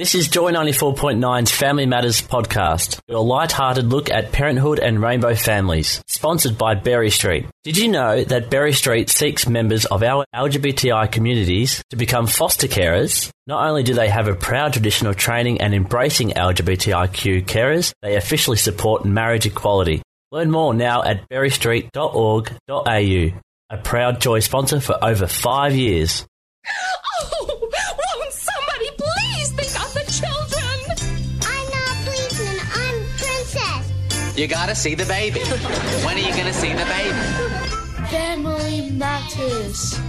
This is Joy 94.9's Family Matters podcast, your light-hearted look at parenthood and rainbow families, sponsored by Berry Street. Did you know that Berry Street seeks members of our LGBTI communities to become foster carers? Not only do they have a proud tradition of training and embracing LGBTIQ carers, they officially support marriage equality. Learn more now at berrystreet.org.au, a proud Joy sponsor for over five years. You gotta see the baby. when are you gonna see the baby? Family matters.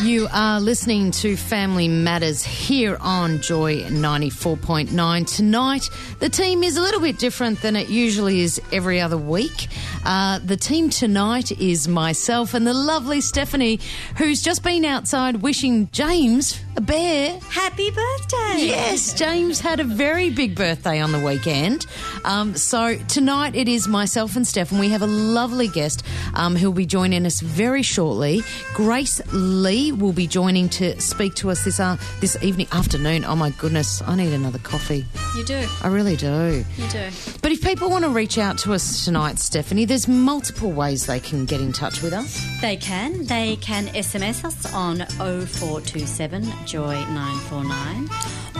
You are listening to Family Matters here on Joy 94.9. Tonight, the team is a little bit different than it usually is every other week. Uh, the team tonight is myself and the lovely Stephanie, who's just been outside wishing James a bear. Happy birthday! Yes, James had a very big birthday on the weekend. Um, so tonight it is myself and Steph, and we have a lovely guest um, who'll be joining us very shortly. Grace Lee will be joining to speak to us this uh, this evening, afternoon. Oh my goodness, I need another coffee. You do. I really do. You do. But if people want to reach out to us tonight, Stephanie, there's multiple ways they can get in touch with us. They can. They can SMS us on 0427 Joy 949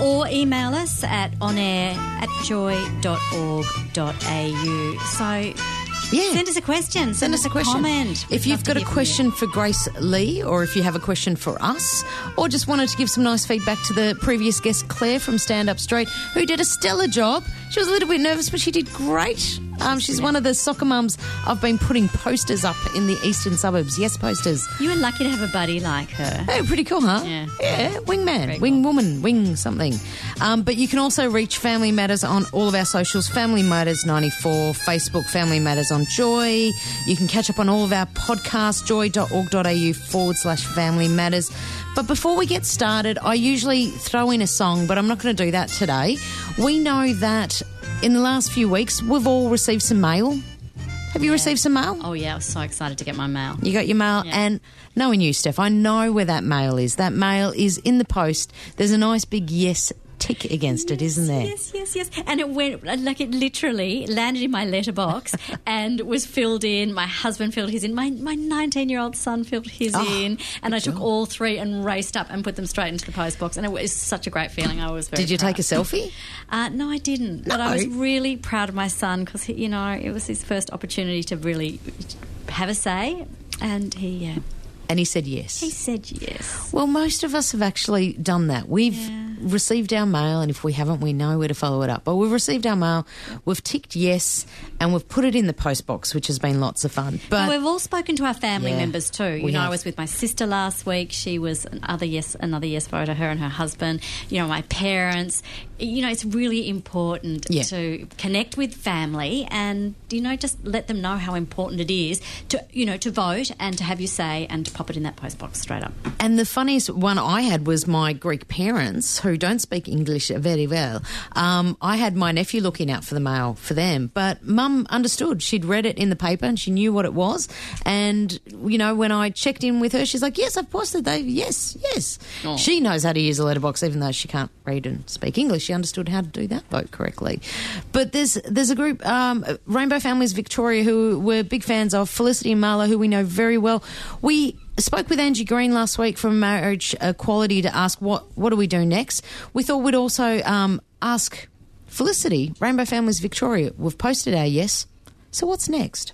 or email us at onair at joy.org.au. So Yeah. send us a question. Send, Send us a question. comment. If you've got a question you. for Grace Lee, or if you have a question for us, or just wanted to give some nice feedback to the previous guest, Claire from Stand Up Straight, who did a stellar job. She was a little bit nervous, but she did great. Um, she's one of the soccer mums I've been putting posters up in the eastern suburbs. Yes, posters. You were lucky to have a buddy like her. Oh, pretty cool, huh? Yeah. Yeah, wingman, Very wing cool. woman, wing something. Um, but you can also reach Family Matters on all of our socials Family Matters 94, Facebook Family Matters on Joy. You can catch up on all of our podcasts, joy.org.au forward slash Family Matters. But before we get started, I usually throw in a song, but I'm not going to do that today. We know that in the last few weeks, we've all received some mail. Have you received some mail? Oh, yeah, I was so excited to get my mail. You got your mail, Yeah. and knowing you, Steph, I know where that mail is. That mail is in the post. There's a nice big yes tick against it, isn't there? Yes, yes, yes. And it went like it literally landed in my letterbox and was filled in. My husband filled his in. My my 19 year old son filled his Oh, in, and I took all three and raced up and put them straight into the post box. And it was such a great feeling. I was very. Did you take a selfie? Uh, no, I didn't. But I was really proud of my son because you know it was his first opportunity to really have a say, and he yeah, And he said yes. he said yes. Well, most of us have actually done that. We've Yeah. Received our mail, and if we haven't, we know where to follow it up. But we've received our mail, we've ticked yes, and we've put it in the post box, which has been lots of fun. But Well, we've all spoken to our family Yeah, members too. You know, I was with my sister last week. She was another yes, another yes voter. Her and her husband. You know, my parents. You know, it's really important Yeah. to connect with family and you know just let them know how important it is to you know to vote and to have your say and to pop it in that post box straight up. And the funniest one I had was my Greek parents, who don't speak English very well. Um, I had my nephew looking out for the mail for them, but Mum understood. She'd read it in the paper and she knew what it was. And you know, when I checked in with her, she's like, "Yes, I've posted that. Yes, yes." She knows how to use a letterbox, even though she can't read and speak English. Understood how to do that vote correctly. But there's there's a group, um, Rainbow Families Victoria, who we're big fans of. Felicity and Marla, who we know very well. We spoke with Angie Green last week from Marriage Equality to ask what what do we do next. We thought we'd also um, ask Felicity, Rainbow Families Victoria. We've posted our yes. So what's next?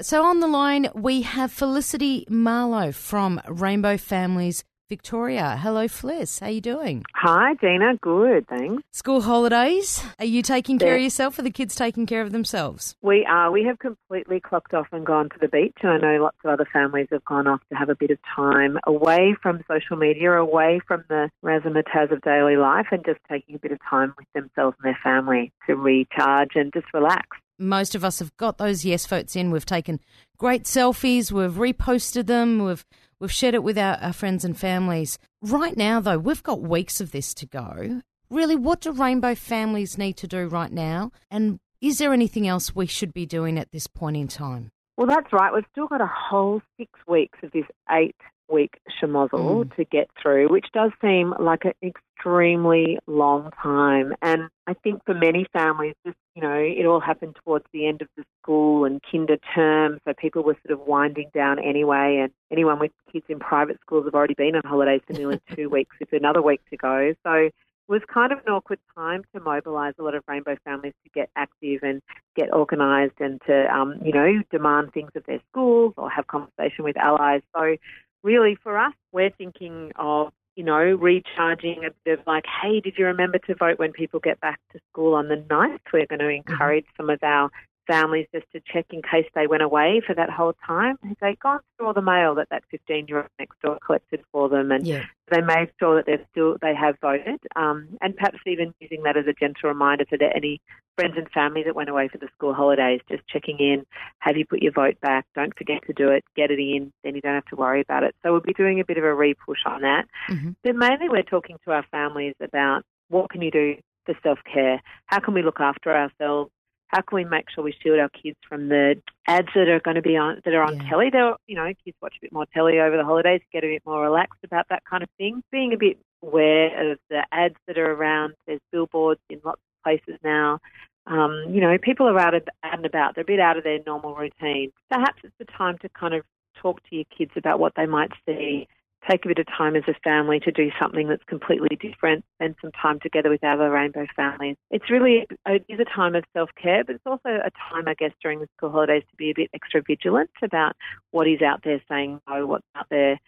So on the line we have Felicity Marlowe from Rainbow Families Victoria. Hello, Fliss. How you doing? Hi, Dina. Good, thanks. School holidays. Are you taking care of yourself, or the kids taking care of themselves? We are. We have completely clocked off and gone to the beach, and I know lots of other families have gone off to have a bit of time away from social media, away from the razzmatazz of daily life, and just taking a bit of time with themselves and their family to recharge and just relax. most of us have got those yes votes in. We've taken great selfies. We've reposted them. We've we've shared it with our, our friends and families. Right now, though, we've got weeks of this to go. really, what do rainbow families need to do right now? And is there anything else we should be doing at this point in time? Well, that's right. We've still got a whole six weeks of this eight week schmozzle Mm. to get through, which does seem like an extremely long time. And I think for many families, just, you know, it all happened towards the end of the school and kinder term, so people were sort of winding down anyway. And anyone with kids in private schools have already been on holidays for nearly two weeks with another week to go. So it was kind of an awkward time to mobilise a lot of rainbow families to get active and get organised and to, um, you know, demand things of their schools or have conversation with allies. So really for us, we're thinking of, you know, recharging a bit of like, hey, did you remember to vote when people get back to school on the 9th? We're going to mm-hmm. encourage some of our families just to check in case they went away for that whole time. They gone through all the mail that that 15 year old next door collected for them and Yeah. they made sure that they've still they have voted, um, and perhaps even using that as a gentle reminder for any friends and family that went away for the school holidays, just checking in. Have you put your vote back? Don't forget to do it. Get it in, then you don't have to worry about it. So we'll be doing a bit of a re-push on that. Mhm. But mainly, we're talking to our families about what can you do for self care. How can we look after ourselves? How can we make sure we shield our kids from the ads that are going to be on that are on Yeah. telly? They're, you know, kids watch a bit more telly over the holidays, get a bit more relaxed about that kind of thing. Being a bit aware of the ads that are around. There's billboards in lots of places now. Um, you know, people are out, of, out and about. They're a bit out of their normal routine. Perhaps it's the time to kind of talk to your kids about what they might see. Take a bit of time as a family to do something that's completely different. Spend some time together with other rainbow families. It's really it is a time of self care, but it's also a time, I guess, during the school holidays to be a bit extra vigilant about what is out there saying no, what's out there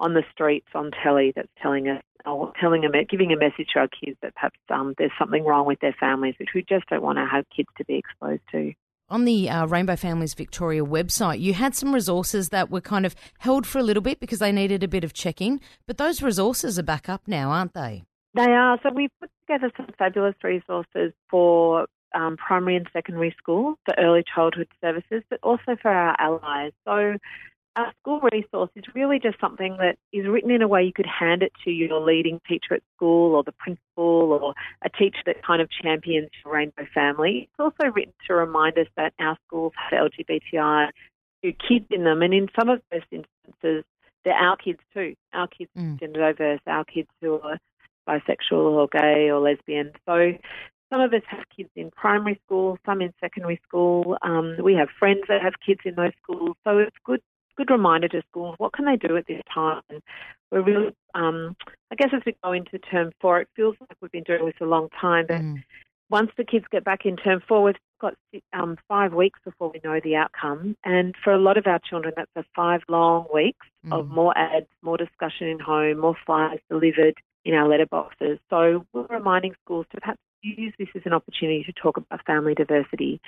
on the streets, on telly that's telling us or telling them, giving a message to our kids that perhaps um, there's something wrong with their families, which we just don't want have kids to be exposed to. On the uh, Rainbow Families Victoria website, you had some resources that were kind of held for a little bit because they needed a bit of checking, but those resources are back up now, aren't they? They are. So we've put together some fabulous resources for um, primary and secondary schools, for early childhood services, but also for our allies. So our school resource is really just something that is written in a way you could hand it to your leading teacher at school or the principal or a teacher that kind of champions your rainbow family. It's also written to remind us that our schools have LGBTI kids in them, and in some of those instances, they're our kids too. Our kids Mm. gender diverse, our kids who are bisexual or gay or lesbian. So some of us have kids in primary school, some in secondary school. Um, we have friends that have kids in those schools. So it's good good reminder to schools what can they do at this time. And we're really, um, I guess, as we go into term four, it feels like we've been doing this a long time. But Mm. once the kids get back in term four, we've got um, five weeks before we know the outcome. And for a lot of our children, that's a five long weeks of Mm. more ads, more discussion in home, more flyers delivered in our letterboxes. So we're reminding schools to perhaps use this as an opportunity to talk about family diversity,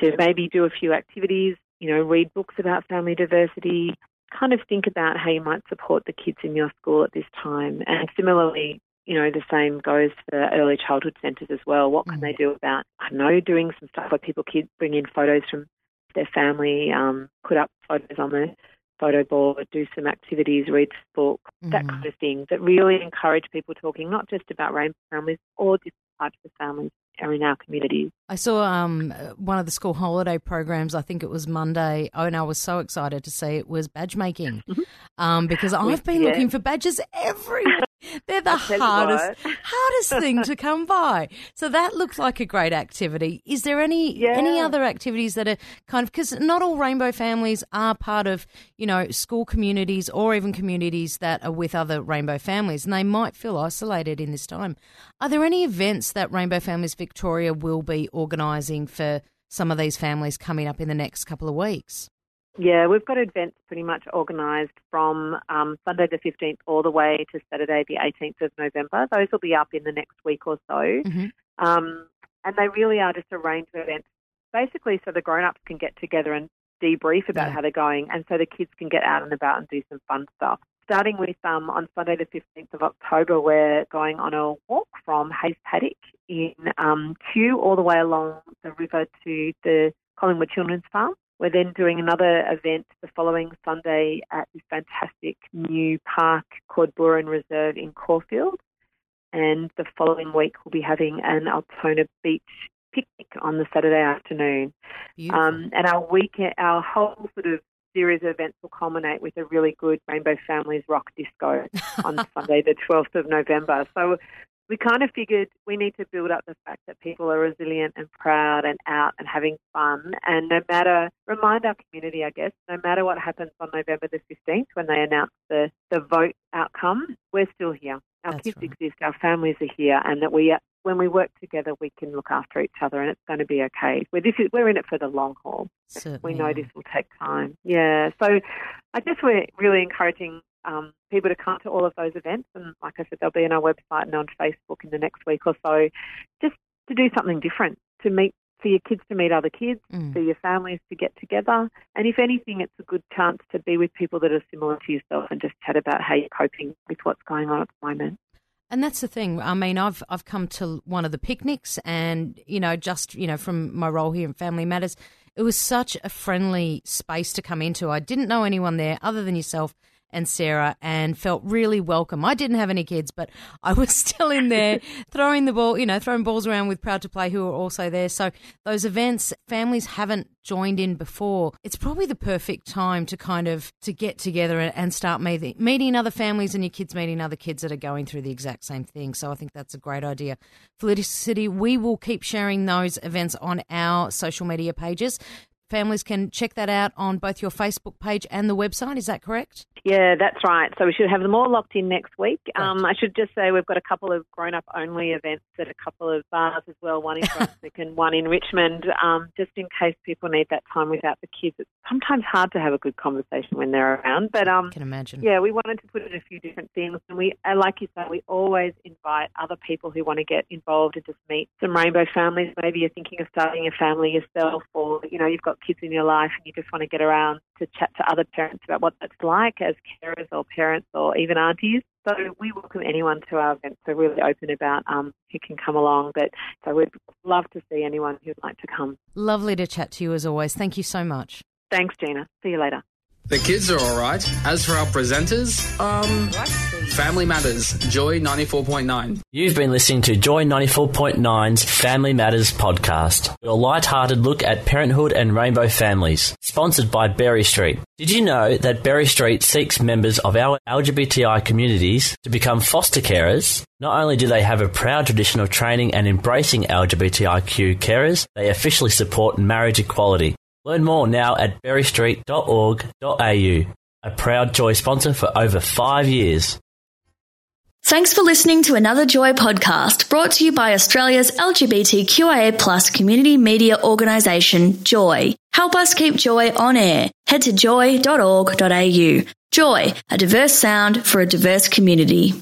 to maybe do a few activities, you know, read books about family diversity, kind of think about how you might support the kids in your school at this time. And similarly, you know, the same goes for early childhood centres as well. What can Mm. they do about, I don't know, doing some stuff where people kids bring in photos from their family, um, put up photos on the photo board, do some activities, read a book, that Mhm. kind of thing that really encourage people talking not just about rainbow families or different types of families are in our communities. I saw um, one of the school holiday programs. I think it was Monday. Oh, and I was so excited to see it was badge making um, because I've been yeah. looking for badges everywhere. They're the hardest, hardest thing to come by. So that looked like a great activity. Is there any any other activities that are kind of because not all rainbow families are part of you know school communities or even communities that are with other rainbow families, and they might feel isolated in this time. Are there any events that Rainbow Families Victoria will be organising for some of these families coming up in the next couple of weeks? Yeah, we've got events pretty much organised from um, Sunday the 15th all the way to Saturday the 18th of November. Those will be up in the next week or so. Mhm. Um, and they really are just a range of events, basically so the grown-ups can get together and debrief about Yeah. how they're going and so the kids can get out and about and do some fun stuff. Starting with um, on Sunday the 15th of October, we're going on a walk from Hays Paddock in um, Kew all the way along the river to the Collingwood Children's Farm. We're then doing another event the following Sunday at this fantastic new park called Booran Reserve in Caulfield. and the following week we'll be having an Altona Beach picnic on the Saturday afternoon. Um, and our week, our whole sort of series of events will culminate with a really good Rainbow Families rock disco on Sunday, the 12th of November. So we kind of figured we need to build up the fact that people are resilient and proud and out and having fun. And no matter, remind our community, I guess, no matter what happens on November the 15th when they announce the, the vote outcome, we're still here. Our That's kids right. exist, our families are here, and that we, when we work together, we can look after each other, and it's going to be okay. We're, this is, we're in it for the long haul. Certainly. We know this will take time. Yeah. So I guess we're really encouraging um, people to come to all of those events. And like I said, they'll be on our website and on Facebook in the next week or so, just to do something different, to meet, for your kids to meet other kids, Mm. for your families to get together. And if anything, it's a good chance to be with people that are similar to yourself and just chat about how you're coping with what's going on at the moment. And that's the thing. I mean, I've I've come to one of the picnics, and you know, just you know, from my role here in Family Matters, it was such a friendly space to come into. I didn't know anyone there other than yourself and Sarah, and felt really welcome. I didn't have any kids, but I was still in there throwing the ball, you know, throwing balls around with Proud to Play, who are also there. So those events, families haven't joined in before. It's probably the perfect time to kind of to get together and, start meeting meeting other families and your kids meeting other kids that are going through the exact same thing. So I think that's a great idea. Felicity, we will keep sharing those events on our social media pages. Families can check that out on both your Facebook page and the website. Is that correct? Yeah, that's right. So we should have them all locked in next week. Right. Um, I should just say we've got a couple of grown-up only events at a couple of bars as well. One in Brunswick and one in Richmond. Um, just in case people need that time without the kids. It's sometimes hard to have a good conversation when they're around. But um, I can imagine. yeah, we wanted to put in a few different things, and we, uh, like you say, we always invite other people who want to get involved and just meet some rainbow families. Maybe you're thinking of starting a family yourself, or you know you've got kids in your life and you just want to get around to chat to other parents about what that's like as carers or parents or even aunties. So we welcome anyone to our events. We're really open about um, who can come along. But so we'd love to see anyone who'd like to come. Lovely to chat to you as always. Thank you so much. Thanks, Gina. See you later. The kids are alright. As for our presenters, um, Family Matters, Joy 94.9. You've been listening to Joy 94.9's Family Matters podcast, your light-hearted look at parenthood and rainbow families, sponsored by Berry Street. Did you know that Berry Street seeks members of our LGBTI communities to become foster carers? Not only do they have a proud tradition of training and embracing LGBTIQ carers, they officially support marriage equality. Learn more now at berrystreet.org.au, a proud Joy sponsor for over five years. Thanks for listening to another Joy podcast brought to you by Australia's LGBTQIA plus community media organisation, Joy. Help us keep Joy on air. Head to joy.org.au. Joy, a diverse sound for a diverse community.